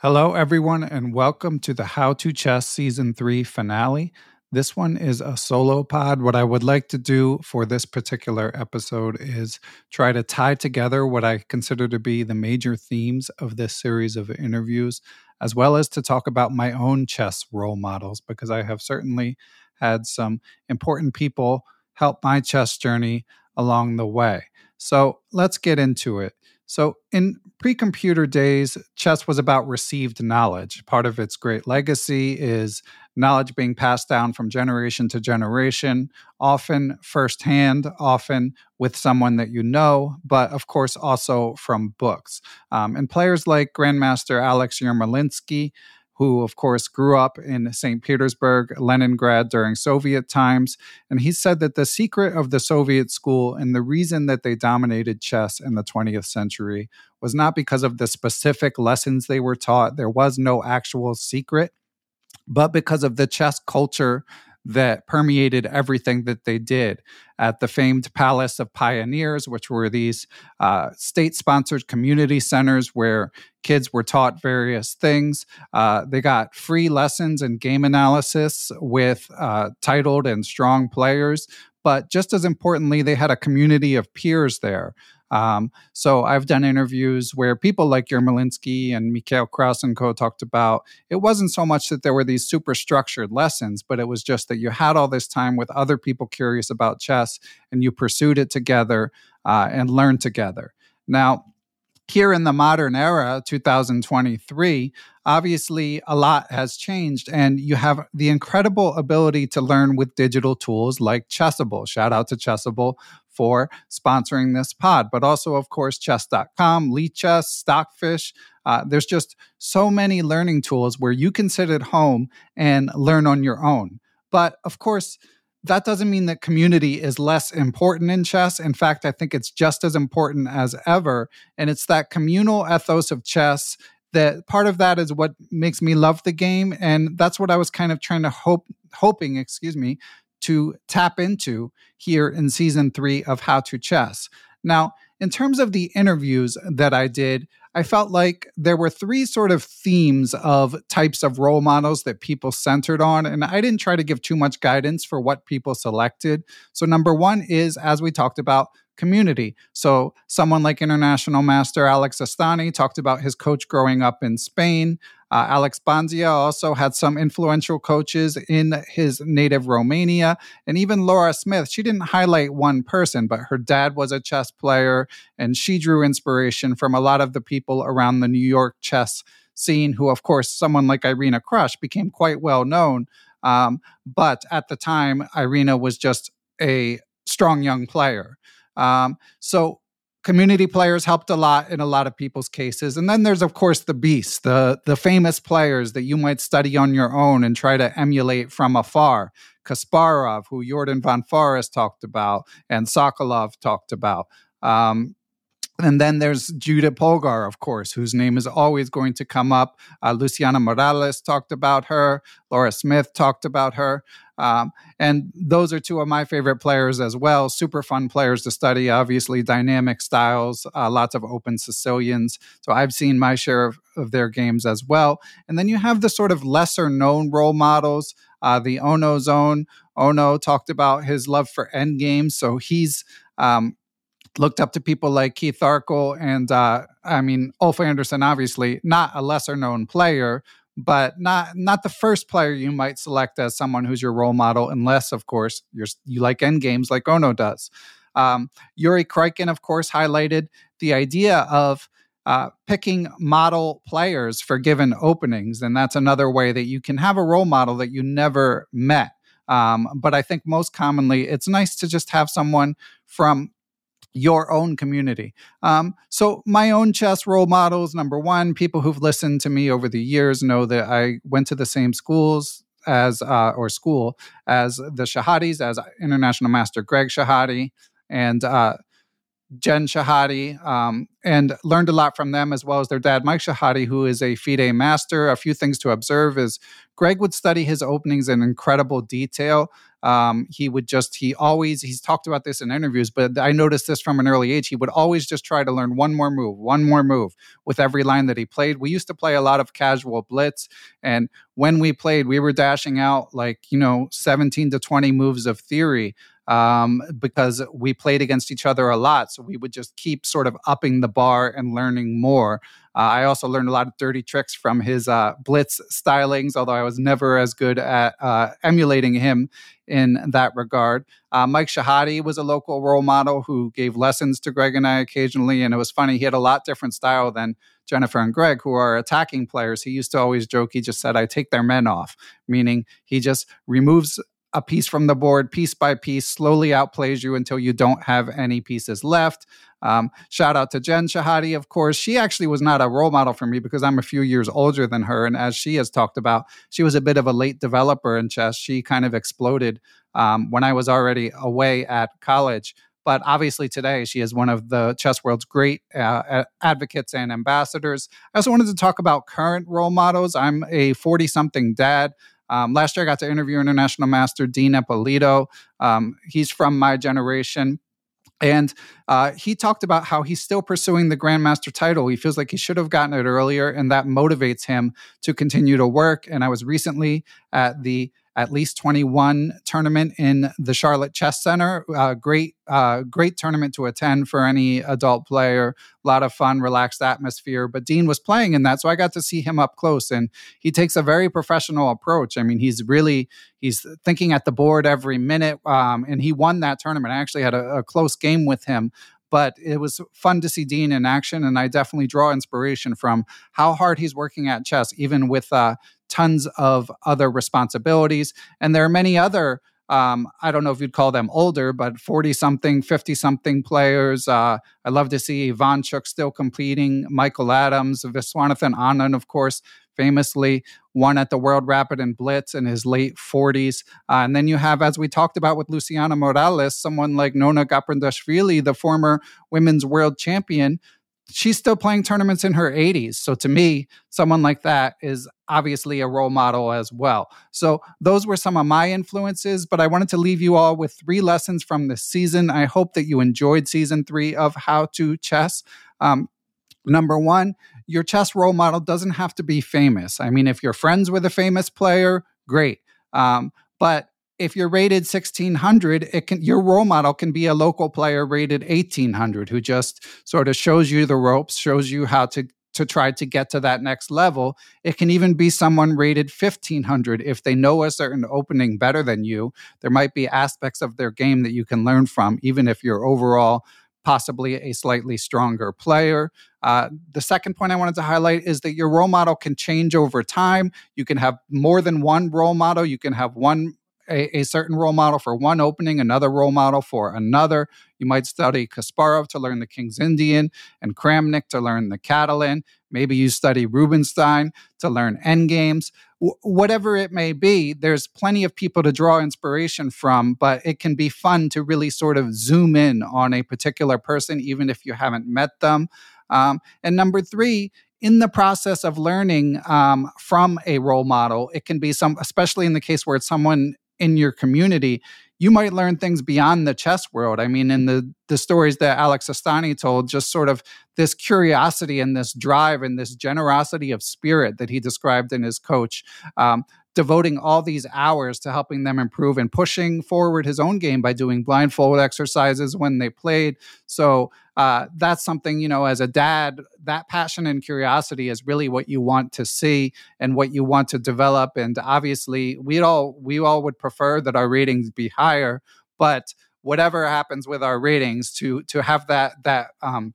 Hello, everyone, and welcome to the How to Chess Season 3 finale. This one is a solo pod. What I would like to do for this particular episode is try to tie together what I consider to be the major themes of this series of interviews, as well as to talk about my own chess role models, because I have certainly had some important people help my chess journey along the way. So let's get into it. So, in pre computer days, chess was about received knowledge. Part of its great legacy is knowledge being passed down from generation to generation, often firsthand, often with someone that you know, but of course also from books. Um, and players like Grandmaster Alex Yermolinsky who, of course, grew up in St. Petersburg, Leningrad during Soviet times. And he said that the secret of the Soviet school and the reason that they dominated chess in the 20th century was not because of the specific lessons they were taught, there was no actual secret, but because of the chess culture that permeated everything that they did at the famed Palace of Pioneers, which were these uh, state sponsored community centers where kids were taught various things. Uh, they got free lessons and game analysis with uh, titled and strong players. But just as importantly, they had a community of peers there um, so I've done interviews where people like Yermolinsky and Mikhail Krasenkow talked about it wasn't so much that there were these super structured lessons, but it was just that you had all this time with other people curious about chess and you pursued it together uh, and learned together. Now, here in the modern era, 2023, obviously a lot has changed, and you have the incredible ability to learn with digital tools like Chessable. Shout out to Chessable for sponsoring this pod, but also, of course, chess.com, Lichess, Stockfish. Uh, there's just so many learning tools where you can sit at home and learn on your own. But of course, that doesn't mean that community is less important in chess. In fact, I think it's just as important as ever. And it's that communal ethos of chess that part of that is what makes me love the game. And that's what I was kind of trying to hope, hoping, excuse me, to tap into here in season three of How to Chess. Now, in terms of the interviews that I did, I felt like there were three sort of themes of types of role models that people centered on. And I didn't try to give too much guidance for what people selected. So, number one is, as we talked about, community. So, someone like International Master Alex Astaneh talked about his coach growing up in Spain. Uh, Alex Banzea also had some influential coaches in his native Romania. And even Laura Smith, she didn't highlight one person, but her dad was a chess player, and she drew inspiration from a lot of the people around the New York chess scene, who, of course, someone like Irina Krush became quite well known. Um, but at the time, Irina was just a strong young player. Um, so community players helped a lot in a lot of people's cases and then there's of course the beasts the the famous players that you might study on your own and try to emulate from afar kasparov who Jordan van Foreest talked about and sokolov talked about um, and then there's Judith Polgar, of course, whose name is always going to come up. Uh, Luciana Morales talked about her. Laura Smith talked about her. Um, and those are two of my favorite players as well. Super fun players to study, obviously, dynamic styles, uh, lots of open Sicilians. So I've seen my share of, of, their games as well. And then you have the sort of lesser known role models, uh, the Ono Zone. Ono talked about his love for endgames. So he's um, looked up to people like Keith Arkell and uh, I mean Ulf Andersson, obviously not a lesser known player, but not not the first player you might select as someone who's your role model, unless of course you're you like end games like Ono does. Um, Yuri Kraikin, of course, highlighted the idea of uh, picking model players for given openings, and that's another way that you can have a role model that you never met. Um, but I think most commonly, it's nice to just have someone from your own community. Um, so, my own chess role models number one, people who've listened to me over the years know that I went to the same schools as, uh, or school as the Shahades, as International Master Greg Shahade and uh, Jen Shahade, um, and learned a lot from them as well as their dad, Mike Shahade, who is a FIDE master. A few things to observe is Greg would study his openings in incredible detail. Um, he would just, he always, he's talked about this in interviews, but I noticed this from an early age. He would always just try to learn one more move, one more move with every line that he played. We used to play a lot of casual blitz. And when we played, we were dashing out like, you know, 17 to 20 moves of theory um, because we played against each other a lot. So we would just keep sort of upping the bar and learning more. Uh, I also learned a lot of dirty tricks from his uh, blitz stylings, although I was never as good at uh, emulating him in that regard. Uh, Mike Shahade was a local role model who gave lessons to Greg and I occasionally. And it was funny, he had a lot different style than Jennifer and Greg, who are attacking players. He used to always joke, he just said, I take their men off, meaning he just removes a piece from the board piece by piece, slowly outplays you until you don't have any pieces left. Um, shout out to Jen Shahade of course. She actually was not a role model for me because I'm a few years older than her. And as she has talked about, she was a bit of a late developer in chess. She kind of exploded um, when I was already away at college. But obviously, today she is one of the chess world's great uh, advocates and ambassadors. I also wanted to talk about current role models. I'm a 40 something dad. Um, last year, I got to interview international master Dean Ippolito. Um, he's from my generation. And uh, he talked about how he's still pursuing the Grandmaster title. He feels like he should have gotten it earlier, and that motivates him to continue to work. And I was recently at the at least 21 tournament in the Charlotte Chess Center. Uh, great, uh, great tournament to attend for any adult player. A lot of fun, relaxed atmosphere. But Dean was playing in that, so I got to see him up close, and he takes a very professional approach. I mean, he's really he's thinking at the board every minute, um, and he won that tournament. I actually had a, a close game with him but it was fun to see Dean in action, and I definitely draw inspiration from how hard he's working at chess, even with uh, tons of other responsibilities. And there are many other um, I don't know if you'd call them older, but 40 something, 50 something players. Uh, I love to see Ivanchuk still competing, Michael Adams, Viswanathan Anand, of course, famously won at the World Rapid and Blitz in his late 40s. Uh, and then you have, as we talked about with Luciana Morales, someone like Nona Gaprindashvili, the former women's world champion, she's still playing tournaments in her 80s. So to me, someone like that is obviously a role model as well. So those were some of my influences, but I wanted to leave you all with three lessons from this season. I hope that you enjoyed season three of How to Chess. Um, number one, your chess role model doesn't have to be famous. I mean, if you're friends with a famous player, great. Um, but if you're rated 1600 it can your role model can be a local player rated 1800 who just sort of shows you the ropes shows you how to to try to get to that next level it can even be someone rated 1500 if they know a certain opening better than you there might be aspects of their game that you can learn from even if you're overall possibly a slightly stronger player. Uh, the second point I wanted to highlight is that your role model can change over time. You can have more than one role model. You can have one a, a, certain role model for one opening, another role model for another. You might study Kasparov to learn the King's Indian and Kramnik to learn the Catalan. Maybe you study Rubinstein to learn endgames. W- whatever it may be, there's plenty of people to draw inspiration from, but it can be fun to really sort of zoom in on a particular person, even if you haven't met them. Um, and number three, in the process of learning um, from a role model, it can be some, especially in the case where it's someone in your community, you might learn things beyond the chess world. I mean, in the the stories that Alex Astaneh told, just sort of this curiosity and this drive and this generosity of spirit that he described in his coach. Um, devoting all these hours to helping them improve and pushing forward his own game by doing blindfold exercises when they played. So uh, that's something, you know, as a dad, that passion and curiosity is really what you want to see and what you want to develop. And obviously, we all we all would prefer that our ratings be higher, but whatever happens with our ratings, to to have that that um,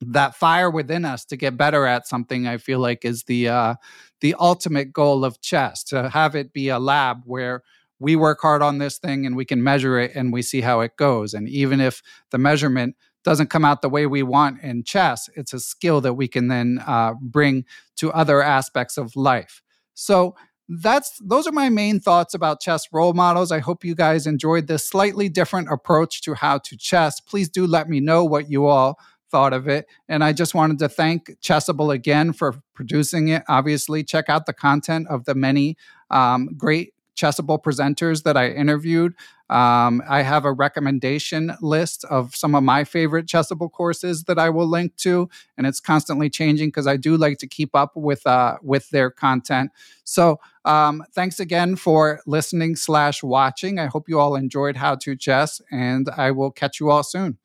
that fire within us to get better at something i feel like is the uh the ultimate goal of chess to have it be a lab where we work hard on this thing and we can measure it and we see how it goes and even if the measurement doesn't come out the way we want in chess it's a skill that we can then uh, bring to other aspects of life so that's those are my main thoughts about chess role models. I hope you guys enjoyed this slightly different approach to how to chess. Please do let me know what you all thought of it. And I just wanted to thank Chessable again for producing it. Obviously, check out the content of the many um, great Chessable presenters that I interviewed. Um, I have a recommendation list of some of my favorite Chessable courses that I will link to, and it's constantly changing because I do like to keep up with uh, with their content. So um, thanks again for listening slash watching. I hope you all enjoyed How to Chess, and I will catch you all soon.